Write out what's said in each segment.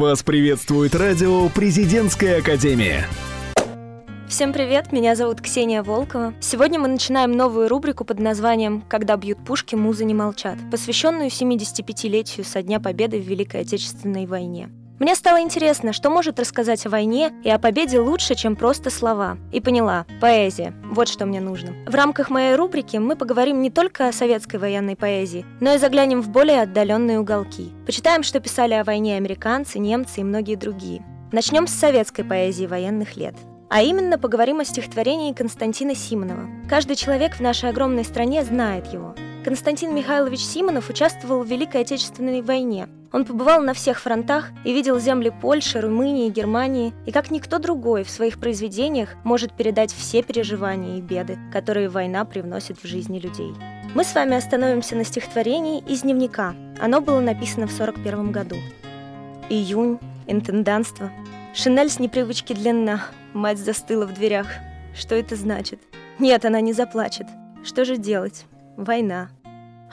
Вас приветствует радио «Президентская академия». Всем привет, меня зовут Ксения Волкова. Сегодня мы начинаем новую рубрику под названием «Когда бьют пушки, музы не молчат», посвященную 75-летию со Дня Победы в Великой Отечественной войне. Мне стало интересно, что может рассказать о войне и о победе лучше, чем просто слова. И поняла, поэзия. Вот что мне нужно. В рамках моей рубрики мы поговорим не только о советской военной поэзии, но и заглянем в более отдаленные уголки. Почитаем, что писали о войне американцы, немцы и многие другие. Начнем с советской поэзии военных лет. А именно поговорим о стихотворении Константина Симонова. Каждый человек в нашей огромной стране знает его. Константин Михайлович Симонов участвовал в Великой Отечественной войне. Он побывал на всех фронтах и видел земли Польши, Румынии, Германии, и как никто другой в своих произведениях может передать все переживания и беды, которые война привносит в жизни людей. Мы с вами остановимся на стихотворении из дневника. Оно было написано в 41 году. Июнь, интенданство. Шинель с непривычки длинна. Мать застыла в дверях. Что это значит? Нет, она не заплачет. Что же делать? Война.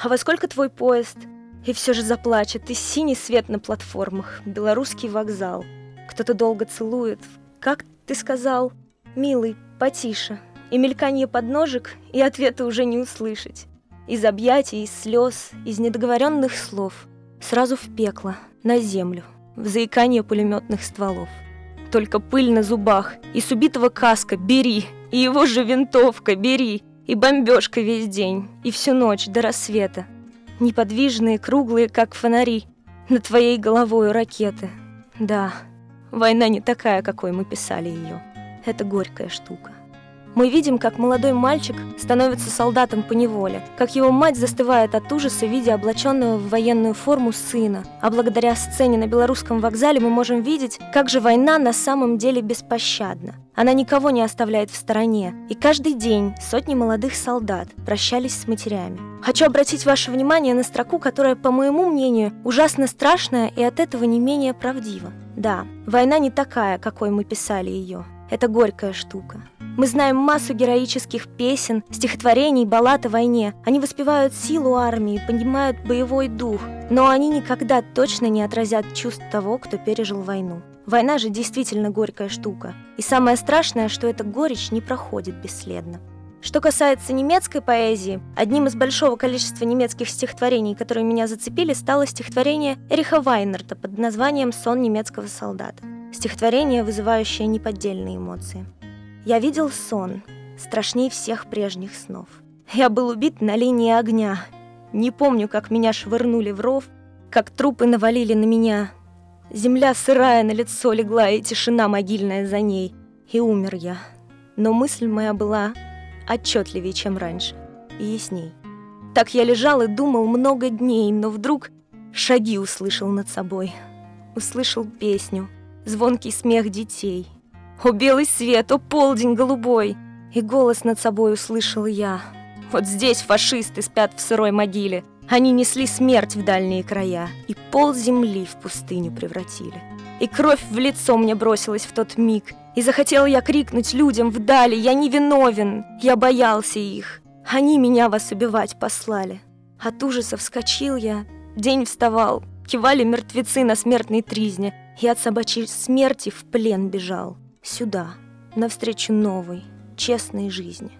А во сколько твой поезд? И все же заплачет, и синий свет на платформах, белорусский вокзал. Кто-то долго целует. Как ты сказал? Милый, потише. И мельканье подножек, и ответа уже не услышать. Из объятий, из слез, из недоговоренных слов. Сразу в пекло, на землю, в заикание пулеметных стволов. Только пыль на зубах, и с убитого каска бери, и его же винтовка бери, и бомбежка весь день, и всю ночь до рассвета. Неподвижные, круглые, как фонари. Над твоей головой ракеты. Да, война не такая, какой мы писали ее. Это горькая штука. Мы видим, как молодой мальчик становится солдатом по неволе, как его мать застывает от ужаса, видя облаченного в военную форму сына. А благодаря сцене на белорусском вокзале мы можем видеть, как же война на самом деле беспощадна. Она никого не оставляет в стороне, и каждый день сотни молодых солдат прощались с матерями. Хочу обратить ваше внимание на строку, которая, по моему мнению, ужасно страшная и от этого не менее правдива. Да, война не такая, какой мы писали ее. Это горькая штука. Мы знаем массу героических песен, стихотворений, баллад о войне. Они воспевают силу армии, понимают боевой дух, но они никогда точно не отразят чувств того, кто пережил войну. Война же действительно горькая штука. И самое страшное, что эта горечь не проходит бесследно. Что касается немецкой поэзии, одним из большого количества немецких стихотворений, которые меня зацепили, стало стихотворение Эриха Вайнерта под названием «Сон немецкого солдата». Стихотворение, вызывающее неподдельные эмоции. Я видел сон, страшней всех прежних снов. Я был убит на линии огня. Не помню, как меня швырнули в ров, как трупы навалили на меня. Земля сырая на лицо легла, и тишина могильная за ней. И умер я. Но мысль моя была отчетливее, чем раньше, и ясней. Так я лежал и думал много дней, но вдруг шаги услышал над собой. Услышал песню, звонкий смех детей — о, белый свет, о, полдень голубой! И голос над собой услышал я. Вот здесь фашисты спят в сырой могиле. Они несли смерть в дальние края и пол земли в пустыню превратили. И кровь в лицо мне бросилась в тот миг, и захотел я крикнуть людям вдали, я не виновен, я боялся их. Они меня вас убивать послали. От ужаса вскочил я, день вставал, кивали мертвецы на смертной тризне, и от собачьей смерти в плен бежал сюда, навстречу новой, честной жизни.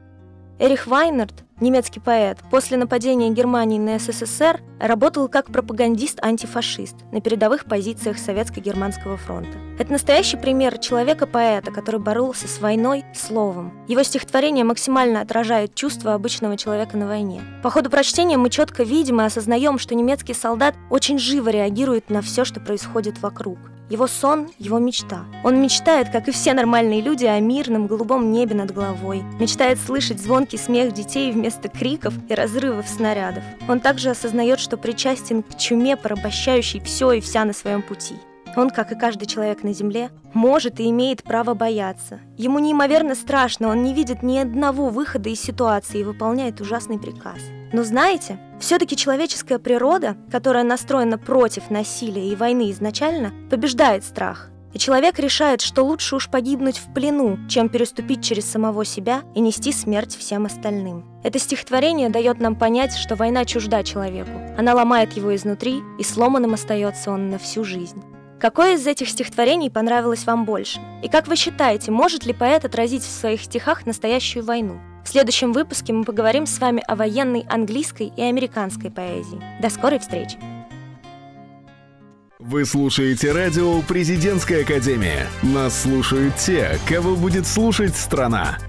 Эрих Вайнерт, немецкий поэт, после нападения Германии на СССР работал как пропагандист-антифашист на передовых позициях Советско-Германского фронта. Это настоящий пример человека-поэта, который боролся с войной словом. Его стихотворение максимально отражает чувства обычного человека на войне. По ходу прочтения мы четко видим и осознаем, что немецкий солдат очень живо реагирует на все, что происходит вокруг. Его сон – его мечта. Он мечтает, как и все нормальные люди, о мирном голубом небе над головой. Мечтает слышать звонкий смех детей вместо криков и разрывов снарядов. Он также осознает, что причастен к чуме, порабощающей все и вся на своем пути. Он, как и каждый человек на Земле, может и имеет право бояться. Ему неимоверно страшно, он не видит ни одного выхода из ситуации и выполняет ужасный приказ. Но знаете, все-таки человеческая природа, которая настроена против насилия и войны изначально, побеждает страх. И человек решает, что лучше уж погибнуть в плену, чем переступить через самого себя и нести смерть всем остальным. Это стихотворение дает нам понять, что война чужда человеку. Она ломает его изнутри, и сломанным остается он на всю жизнь. Какое из этих стихотворений понравилось вам больше? И как вы считаете, может ли поэт отразить в своих стихах настоящую войну? В следующем выпуске мы поговорим с вами о военной английской и американской поэзии. До скорой встречи! Вы слушаете радио «Президентская академия». Нас слушают те, кого будет слушать страна.